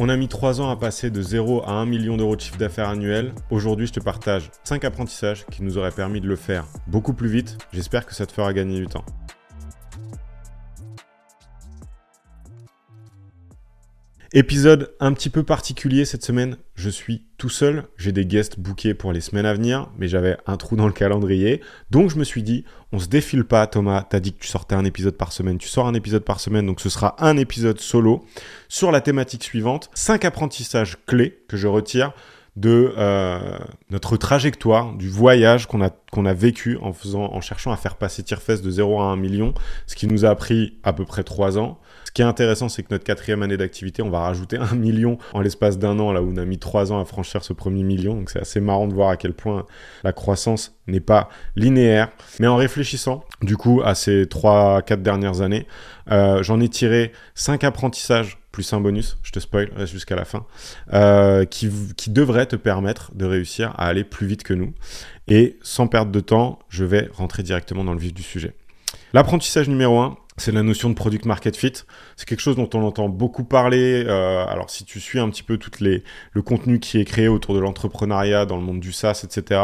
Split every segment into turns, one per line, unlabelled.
On a mis 3 ans à passer de 0 à 1 million d'euros de chiffre d'affaires annuel. Aujourd'hui, je te partage 5 apprentissages qui nous auraient permis de le faire beaucoup plus vite. J'espère que ça te fera gagner du temps. Épisode un petit peu particulier cette semaine. Je suis tout seul. J'ai des guests bookés pour les semaines à venir, mais j'avais un trou dans le calendrier. Donc je me suis dit, on se défile pas, Thomas. T'as dit que tu sortais un épisode par semaine. Tu sors un épisode par semaine, donc ce sera un épisode solo sur la thématique suivante. Cinq apprentissages clés que je retire de euh, notre trajectoire, du voyage qu'on a, qu'on vécu en, en cherchant à faire passer Tierfest de 0 à 1 million, ce qui nous a pris à peu près 3 ans. Ce qui est intéressant, c'est que notre quatrième année d'activité, on va rajouter un million en l'espace d'un an, là où on a mis trois ans à franchir ce premier million. Donc c'est assez marrant de voir à quel point la croissance n'est pas linéaire. Mais en réfléchissant, du coup, à ces trois, quatre dernières années, euh, j'en ai tiré cinq apprentissages plus un bonus, je te spoil, reste jusqu'à la fin, euh, qui, qui devrait te permettre de réussir à aller plus vite que nous. Et sans perdre de temps, je vais rentrer directement dans le vif du sujet. L'apprentissage numéro un, c'est la notion de product market fit. C'est quelque chose dont on entend beaucoup parler. Euh, alors, si tu suis un petit peu tout les, le contenu qui est créé autour de l'entrepreneuriat dans le monde du SaaS, etc.,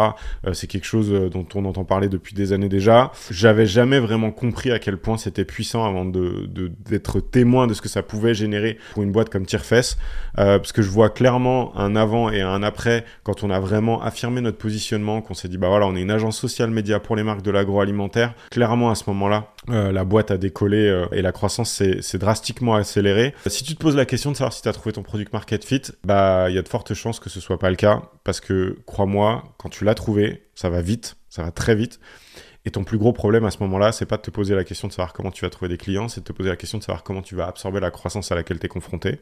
euh, c'est quelque chose euh, dont on entend parler depuis des années déjà. J'avais jamais vraiment compris à quel point c'était puissant avant de, d'être témoin de ce que ça pouvait générer pour une boîte comme Tierfess, parce que je vois clairement un avant et un après quand on a vraiment affirmé notre positionnement, qu'on s'est dit bah voilà, on est une agence social média pour les marques de l'agroalimentaire. Clairement, à ce moment-là, la boîte a décollé et la croissance s'est drastiquement accéléré. Si tu te poses la question de savoir si tu as trouvé ton product market fit, bah il y a de fortes chances que ce soit pas le cas parce que crois-moi, quand tu l'as trouvé, ça va vite, ça va très vite. Et ton plus gros problème à ce moment-là, c'est pas de te poser la question de savoir comment tu vas trouver des clients, c'est de te poser la question de savoir comment tu vas absorber la croissance à laquelle tu es confronté.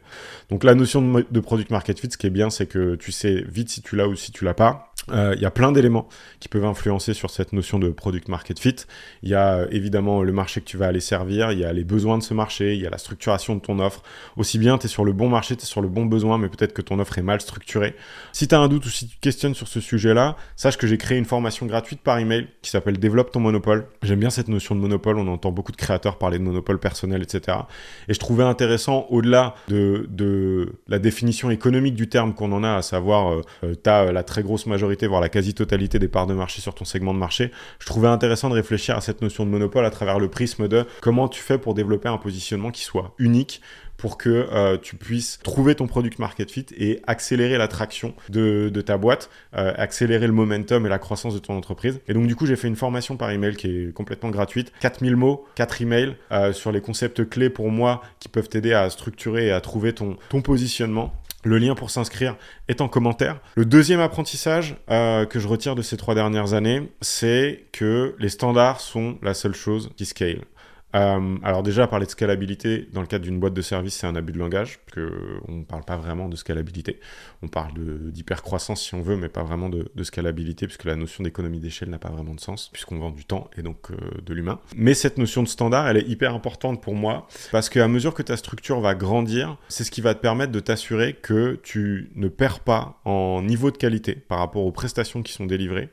Donc la notion de, de, product market fit, ce qui est bien, c'est que tu sais vite si tu l'as ou si tu l'as pas. Il euh, y a plein d'éléments qui peuvent influencer sur cette notion de product market fit. Il y a euh, évidemment le marché que tu vas aller servir, il y a les besoins de ce marché, il y a la structuration de ton offre. Aussi bien, tu es sur le bon marché, tu es sur le bon besoin, mais peut-être que ton offre est mal structurée. Si tu as un doute ou si tu questionnes sur ce sujet-là, sache que j'ai créé une formation gratuite par email qui s'appelle Développe ton monopole. J'aime bien cette notion de monopole, on entend beaucoup de créateurs parler de monopole personnel, etc. Et je trouvais intéressant, au-delà de, de, la définition économique du terme qu'on en a, à savoir, euh, tu as la très grosse majorité voire la quasi-totalité des parts de marché sur ton segment de marché, je trouvais intéressant de réfléchir à cette notion de monopole à travers le prisme de comment tu fais pour développer un positionnement qui soit unique pour que euh, tu puisses trouver ton product market fit et accélérer l'attraction de, ta boîte, euh, accélérer le momentum et la croissance de ton entreprise. Et donc du coup, j'ai fait une formation par email qui est complètement gratuite, 4000 mots, 4 emails euh, sur les concepts clés pour moi qui peuvent t'aider à structurer et à trouver ton, ton positionnement. Le lien pour s'inscrire est en commentaire. Le deuxième apprentissage euh, que je retire de ces trois dernières années, c'est que les standards sont la seule chose qui scale. Euh, alors déjà, parler de scalabilité dans le cadre d'une boîte de service, c'est un abus de langage, parce qu'on ne parle pas vraiment de scalabilité. On parle d'hypercroissance si on veut, mais pas vraiment de, scalabilité, puisque la notion d'économie d'échelle n'a pas vraiment de sens, puisqu'on vend du temps et donc euh, de l'humain. Mais cette notion de standard, elle est hyper importante pour moi, parce qu'à mesure que ta structure va grandir, c'est ce qui va te permettre de t'assurer que tu ne perds pas en niveau de qualité par rapport aux prestations qui sont délivrées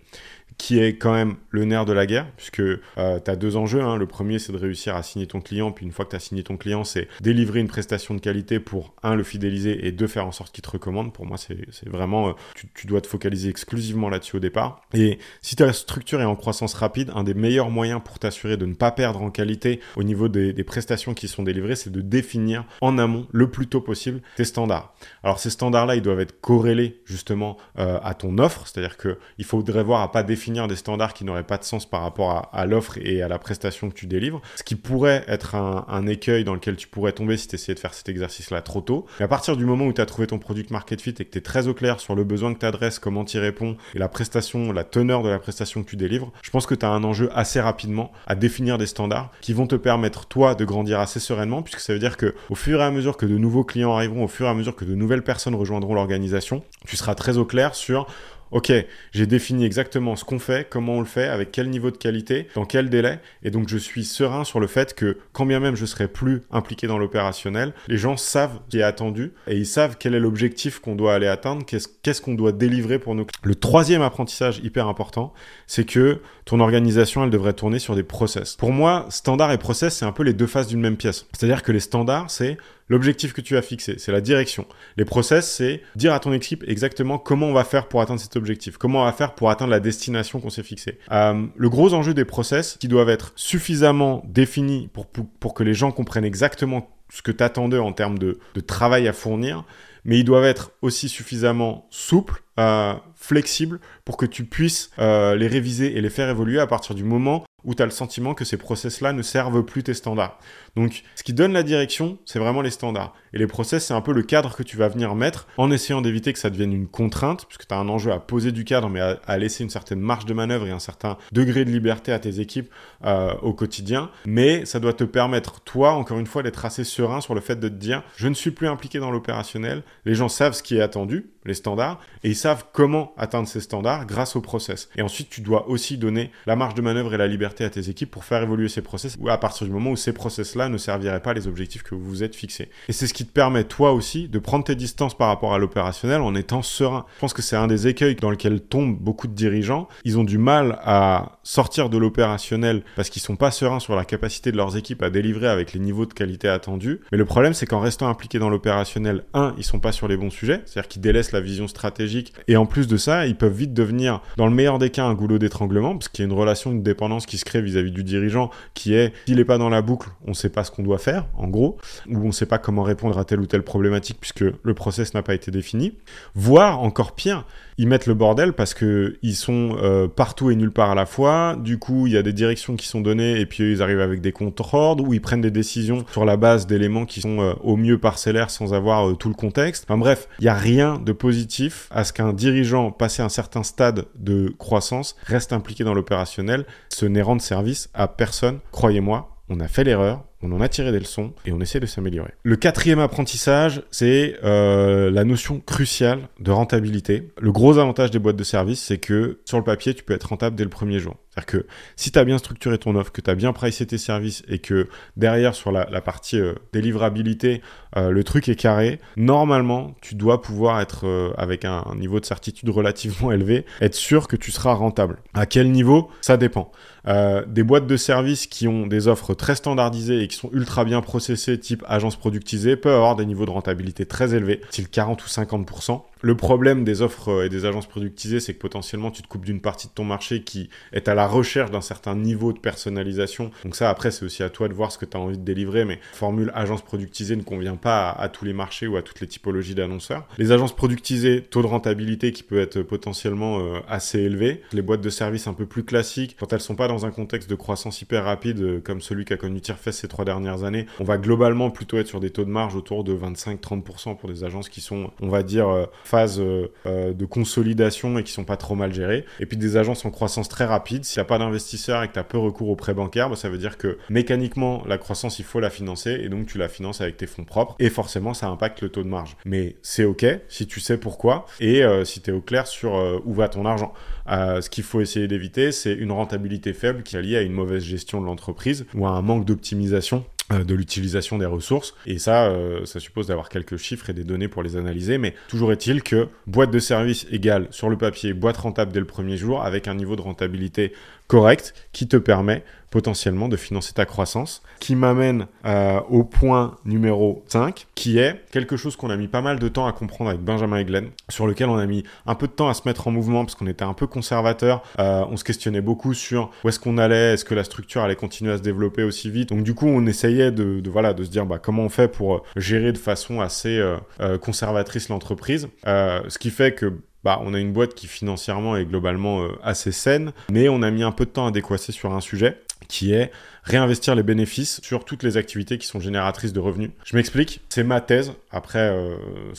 qui est quand même le nerf de la guerre, puisque euh, tu as deux enjeux. Hein. Le premier, c'est de réussir à signer ton client, puis une fois que tu as signé ton client, c'est délivrer une prestation de qualité pour, un, le fidéliser, et deux, faire en sorte qu'il te recommande. Pour moi, c'est vraiment, euh, tu, dois te focaliser exclusivement là-dessus au départ. Et si ta structure est en croissance rapide, un des meilleurs moyens pour t'assurer de ne pas perdre en qualité au niveau des, prestations qui sont délivrées, c'est de définir en amont, le plus tôt possible, tes standards. Alors ces standards-là, ils doivent être corrélés justement euh, à ton offre, c'est-à-dire qu'il faudrait voir à pas définir des standards qui n'auraient pas de sens par rapport à, l'offre et à la prestation que tu délivres, ce qui pourrait être un, écueil dans lequel tu pourrais tomber si tu essayais de faire cet exercice-là trop tôt. Mais à partir du moment où tu as trouvé ton product market fit et que tu es très au clair sur le besoin que tu adresses, comment tu y réponds et la prestation, la teneur de la prestation que tu délivres, je pense que tu as un enjeu assez rapidement à définir des standards qui vont te permettre toi de grandir assez sereinement puisque ça veut dire que au fur et à mesure que de nouveaux clients arriveront, au fur et à mesure que de nouvelles personnes rejoindront l'organisation, tu seras très au clair sur ok, j'ai défini exactement ce qu'on fait, comment on le fait, avec quel niveau de qualité, dans quel délai, et donc je suis serein sur le fait que quand bien même je serai plus impliqué dans l'opérationnel, les gens savent ce qui est attendu et ils savent quel est l'objectif qu'on doit aller atteindre, qu'est-ce qu'on doit délivrer pour nous. Le troisième apprentissage hyper important, c'est que ton organisation, elle devrait tourner sur des process. Pour moi, standard et process, c'est un peu les deux faces d'une même pièce. C'est-à-dire que les standards, c'est l'objectif que tu as fixé, c'est la direction. Les process, c'est dire à ton équipe exactement comment on va faire pour atteindre cet objectif, comment on va faire pour atteindre la destination qu'on s'est fixée. Euh, le gros enjeu des process, qui doivent être suffisamment définis pour, pour, que les gens comprennent exactement ce que tu en termes de, de travail à fournir, mais ils doivent être aussi suffisamment souples, euh, flexibles, pour que tu puisses euh, les réviser et les faire évoluer à partir du moment où tu as le sentiment que ces process-là ne servent plus tes standards. Donc, ce qui donne la direction, c'est vraiment les standards. Et les process, c'est un peu le cadre que tu vas venir mettre en essayant d'éviter que ça devienne une contrainte, puisque tu as un enjeu à poser du cadre, mais à, laisser une certaine marge de manœuvre et un certain degré de liberté à tes équipes euh, au quotidien. Mais ça doit te permettre, toi, encore une fois, d'être assez serein sur le fait de te dire, je ne suis plus impliqué dans l'opérationnel, les gens savent ce qui est attendu, les standards, et ils savent comment atteindre ces standards grâce au process. Et ensuite, tu dois aussi donner la marge de manœuvre et la liberté à tes équipes pour faire évoluer ces process, à partir du moment où ces process-là ne serviraient pas les objectifs que vous vous êtes fixés. Et c'est ce qui te permet, toi aussi, de prendre tes distances par rapport à l'opérationnel en étant serein. Je pense que c'est un des écueils dans lequel tombent beaucoup de dirigeants. Ils ont du mal à sortir de l'opérationnel parce qu'ils sont pas sereins sur la capacité de leurs équipes à délivrer avec les niveaux de qualité attendus. Mais le problème, c'est qu'en restant impliqués dans l'opérationnel, un, ils sont pas sur les bons sujets, c'est-à-dire qu'ils délaissent la vision stratégique. Et en plus de ça, ils peuvent vite devenir, dans le meilleur des cas, un goulot d'étranglement, parce qu'il y a une relation de dépendance qui se crée vis-à-vis du dirigeant, qui est, s'il est pas dans la boucle, on sait pas ce qu'on doit faire, en gros, ou on sait pas comment répondre à telle ou telle problématique puisque le process n'a pas été défini. Voire, encore pire, ils mettent le bordel parce que ils sont euh, partout et nulle part à la fois. Du coup, il y a des directions qui sont données et puis ils arrivent avec des contre-ordres ou ils prennent des décisions sur la base d'éléments qui sont euh, au mieux parcellaires sans avoir euh, tout le contexte. Enfin bref, il n'y a rien de positif à ce qu'un dirigeant passé un certain stade de croissance reste impliqué dans l'opérationnel. Ce n'est rendre service à personne. Croyez-moi, on a fait l'erreur, on en a tiré des leçons et on essaie de s'améliorer. Le quatrième apprentissage, c'est euh, la notion cruciale de rentabilité. Le gros avantage des boîtes de service, c'est que sur le papier, tu peux être rentable dès le premier jour. C'est-à-dire que si tu as bien structuré ton offre, que tu as bien pricé tes services et que derrière, sur la, partie euh, délivrabilité, euh, le truc est carré, normalement, tu dois pouvoir être avec un, niveau de certitude relativement élevé, être sûr que tu seras rentable. À quel niveau? Ça dépend. des boîtes de services qui ont des offres très standardisées et qui sont ultra bien processés, type agence productisée, peuvent avoir des niveaux de rentabilité très élevés, style 40 ou 50%. Le problème des offres euh, et des agences productisées, c'est que potentiellement tu te coupes d'une partie de ton marché qui est à la recherche d'un certain niveau de personnalisation. Donc ça, après, c'est aussi à toi de voir ce que tu as envie de délivrer, mais formule agence productisée ne convient pas à, tous les marchés ou à toutes les typologies d'annonceurs. Les agences productisées, taux de rentabilité qui peut être potentiellement euh, assez élevé. Les boîtes de services un peu plus classiques, quand elles sont pas dans un contexte de croissance hyper rapide euh, comme celui qu'a connu Tirefest ces trois dernières années, on va globalement plutôt être sur des taux de marge autour de 25-30% pour des agences qui sont, on va dire, euh, de consolidation et qui sont pas trop mal gérées. Et puis des agences en croissance très rapide. N'y a pas d'investisseurs et que tu as peu recours aux prêts bancaires, bah, ça veut dire que mécaniquement, la croissance, il faut la financer et donc tu la finances avec tes fonds propres. Et forcément, ça impacte le taux de marge. Mais c'est OK si tu sais pourquoi et euh, si tu es au clair sur où va ton argent. ce qu'il faut essayer d'éviter, c'est une rentabilité faible qui est liée à une mauvaise gestion de l'entreprise ou à un manque d'optimisation euh, de l'utilisation des ressources. Et ça, euh, ça suppose d'avoir quelques chiffres et des données pour les analyser. Mais toujours est-il que boîte de service égale sur le papier boîte rentable dès le premier jour avec un niveau de rentabilité correct qui te permet potentiellement de financer ta croissance, qui m'amène euh, au point numéro 5, qui est quelque chose qu'on a mis pas mal de temps à comprendre avec Benjamin et sur lequel on a mis un peu de temps à se mettre en mouvement parce qu'on était un peu conservateur, euh, on se questionnait beaucoup sur où est-ce qu'on allait, est-ce que la structure allait continuer à se développer aussi vite. Donc du coup, on essayait de, voilà de se dire bah comment on fait pour gérer de façon assez euh, conservatrice l'entreprise, ce qui fait que bah, on a une boîte qui financièrement est globalement assez saine, mais on a mis un peu de temps à décoisser sur un sujet qui est réinvestir les bénéfices sur toutes les activités qui sont génératrices de revenus. Je m'explique, c'est ma thèse, après euh,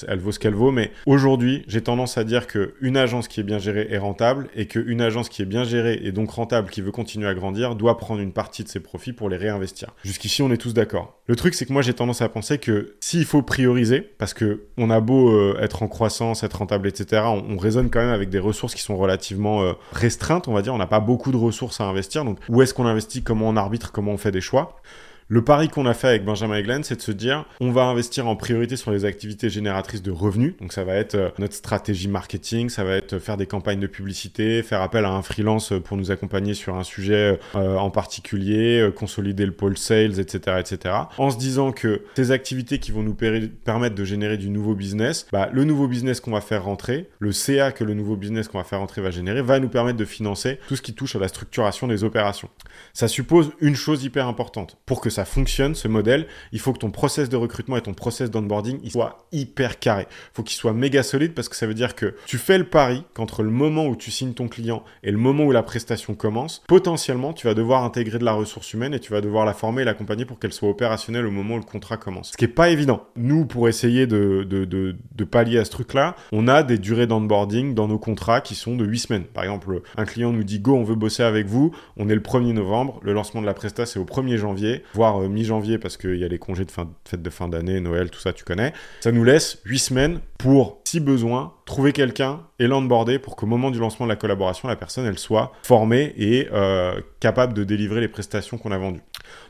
elle vaut ce qu'elle vaut, mais aujourd'hui j'ai tendance à dire qu'une agence qui est bien gérée est rentable et qu'une agence qui est bien gérée et donc rentable, qui veut continuer à grandir, doit prendre une partie de ses profits pour les réinvestir. Jusqu'ici on est tous d'accord. Le truc c'est que moi j'ai tendance à penser que s'il faut prioriser, parce que on a beau euh, être en croissance, être rentable, etc., on, on, raisonne quand même avec des ressources qui sont relativement euh, restreintes, on va dire, on n'a pas beaucoup de ressources à investir, donc où est-ce qu'on investit, comment on arbitre, comment on fait des choix. Le pari qu'on a fait avec Benjamin et Glenn, c'est de se dire, on va investir en priorité sur les activités génératrices de revenus. Donc ça va être euh, notre stratégie marketing, ça va être faire des campagnes de publicité, faire appel à un freelance pour nous accompagner sur un sujet euh, en particulier, euh, consolider le pôle sales, etc., etc. En se disant que ces activités qui vont nous permettre de générer du nouveau business, bah, le nouveau business qu'on va faire rentrer, le CA que le nouveau business qu'on va faire rentrer va générer, va nous permettre de financer tout ce qui touche à la structuration des opérations. Ça suppose une chose hyper importante. Pour que ça fonctionne, ce modèle, il faut que ton process de recrutement et ton process d'onboarding il soit hyper carré. Il faut qu'il soit méga solide parce que ça veut dire que tu fais le pari qu'entre le moment où tu signes ton client et le moment où la prestation commence, potentiellement, tu vas devoir intégrer de la ressource humaine et tu vas devoir la former et l'accompagner pour qu'elle soit opérationnelle au moment où le contrat commence. Ce qui est pas évident. Nous, pour essayer de pallier à ce truc-là, on a des durées d'onboarding dans nos contrats qui sont de 8 semaines. Par exemple, un client nous dit go, on veut bosser avec vous, on est le 1er novembre, le lancement de la presta c'est au 1er janvier, voire euh, mi-janvier parce qu'il y a les congés de fin, fête de fin d'année, Noël, tout ça tu connais. Ça nous laisse 8 semaines pour, si besoin, trouver quelqu'un et l'onboarder pour qu'au moment du lancement de la collaboration, la personne elle soit formée et euh, capable de délivrer les prestations qu'on a vendues.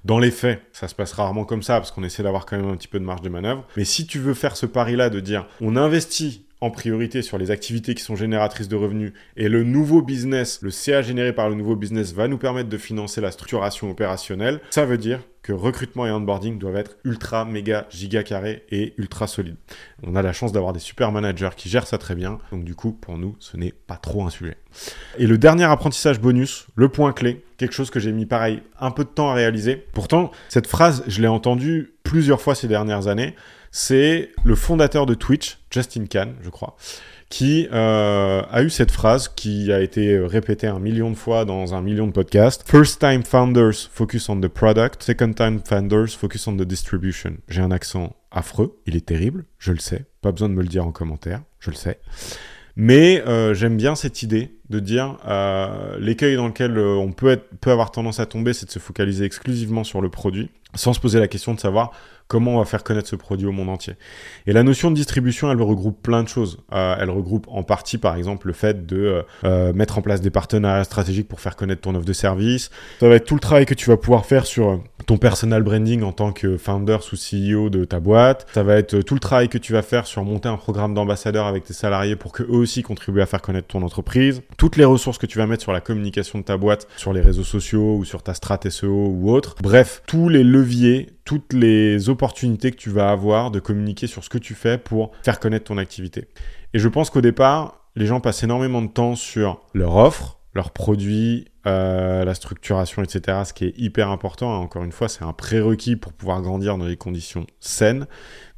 Dans les faits, ça se passe rarement comme ça parce qu'on essaie d'avoir quand même un petit peu de marge de manœuvre. Mais si tu veux faire ce pari-là de dire on investit en priorité sur les activités qui sont génératrices de revenus et le nouveau business, le CA généré par le nouveau business va nous permettre de financer la structuration opérationnelle, ça veut dire que recrutement et onboarding doivent être ultra, méga, giga carré et ultra solides. On a la chance d'avoir des super managers qui gèrent ça très bien, donc du coup, pour nous, ce n'est pas trop un sujet. Et le dernier apprentissage bonus, le point clé, quelque chose que j'ai mis pareil un peu de temps à réaliser. Pourtant, cette phrase, je l'ai entendue plusieurs fois ces dernières années c'est le fondateur de Twitch, Justin Khan, je crois, qui euh, a eu cette phrase qui a été répétée un million de fois dans un million de podcasts. First time founders focus on the product, second time founders focus on the distribution. J'ai un accent affreux, il est terrible, je le sais, pas besoin de me le dire en commentaire, je le sais. Mais euh, j'aime bien cette idée de dire euh, l'écueil dans lequel euh, on peut, être, peut avoir tendance à tomber, c'est de se focaliser exclusivement sur le produit, sans se poser la question de savoir comment on va faire connaître ce produit au monde entier. Et la notion de distribution, elle regroupe plein de choses. Euh, elle regroupe en partie, par exemple, le fait de mettre en place des partenariats stratégiques pour faire connaître ton offre de service. Ça va être tout le travail que tu vas pouvoir faire sur ton personal branding en tant que founder ou CEO de ta boîte. Ça va être tout le travail que tu vas faire sur monter un programme d'ambassadeur avec tes salariés pour que eux aussi contribuent à faire connaître ton entreprise. Toutes les ressources que tu vas mettre sur la communication de ta boîte, sur les réseaux sociaux ou sur ta strat SEO ou autre. Bref, tous les leviers toutes les opportunités que tu vas avoir de communiquer sur ce que tu fais pour faire connaître ton activité. Et je pense qu'au départ, les gens passent énormément de temps sur leur offre, leurs produits, euh, la structuration, etc. Ce qui est hyper important. Encore une fois, c'est un prérequis pour pouvoir grandir dans des conditions saines.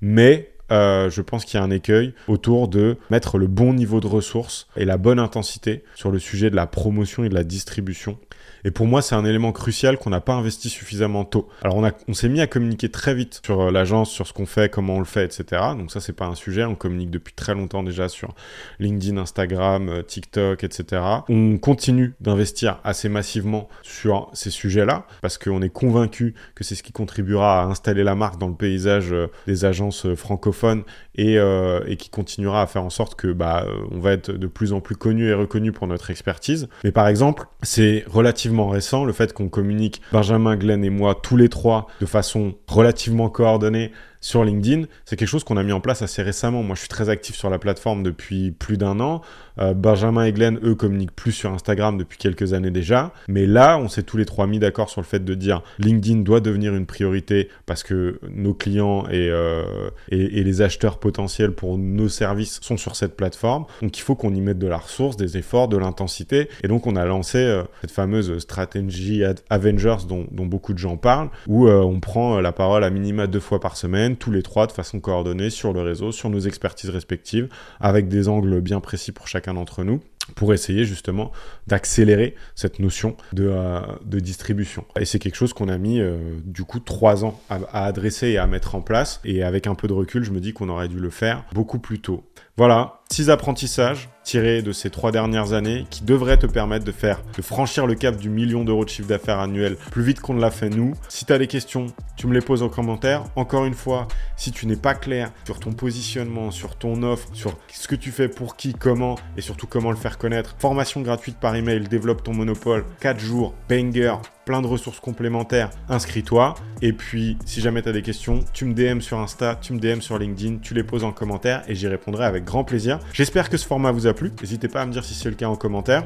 Mais euh, je pense qu'il y a un écueil autour de mettre le bon niveau de ressources et la bonne intensité sur le sujet de la promotion et de la distribution et pour moi, c'est un élément crucial qu'on n'a pas investi suffisamment tôt. Alors, on, on s'est mis à communiquer très vite sur euh, l'agence, sur ce qu'on fait, comment on le fait, etc. Donc ça, c'est pas un sujet. On communique depuis très longtemps déjà sur LinkedIn, Instagram, euh, TikTok, etc. On continue d'investir assez massivement sur ces sujets-là parce qu'on est convaincu que c'est ce qui contribuera à installer la marque dans le paysage euh, des agences francophones et, et qui continuera à faire en sorte que bah, on va être de plus en plus connu et reconnu pour notre expertise. Mais par exemple, c'est relativement récent, le fait qu'on communique Benjamin, Glenn et moi tous les trois de façon relativement coordonnée sur LinkedIn, c'est quelque chose qu'on a mis en place assez récemment. Moi, je suis très actif sur la plateforme depuis plus d'un an. Euh, Benjamin et Glenn, eux, communiquent plus sur Instagram depuis quelques années déjà. Mais là, on s'est tous les trois mis d'accord sur le fait de dire LinkedIn doit devenir une priorité parce que nos clients et, euh, les acheteurs potentiels pour nos services sont sur cette plateforme. Donc, il faut qu'on y mette de la ressource, des efforts, de l'intensité. Et donc, on a lancé euh, cette fameuse stratégie Avengers dont, dont, beaucoup de gens parlent, où on prend la parole à minima deux fois par semaine tous les trois de façon coordonnée sur le réseau, sur nos expertises respectives, avec des angles bien précis pour chacun d'entre nous pour essayer justement d'accélérer cette notion de, euh, distribution. Et c'est quelque chose qu'on a mis euh, du coup trois ans à, adresser et à mettre en place. Et avec un peu de recul, je me dis qu'on aurait dû le faire beaucoup plus tôt. Voilà, six apprentissages tirés de ces trois dernières années qui devraient te permettre de faire, de franchir le cap du million d'euros de chiffre d'affaires annuel plus vite qu'on ne l'a fait nous. Si tu as des questions, tu me les poses en commentaire. Encore une fois, si tu n'es pas clair sur ton positionnement, sur ton offre, sur ce que tu fais pour qui, comment et surtout comment le faire connaître, formation gratuite par email, développe ton monopole, 4 jours, banger, plein de ressources complémentaires, inscris-toi. Et puis, si jamais tu as des questions, tu me DM sur Insta, tu me DM sur LinkedIn, tu les poses en commentaire et j'y répondrai avec grand plaisir. J'espère que ce format vous a plu. N'hésitez pas à me dire si c'est le cas en commentaire.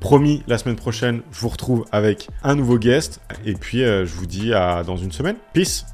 Promis, la semaine prochaine, je vous retrouve avec un nouveau guest. Et puis, euh, je vous dis à dans une semaine. Peace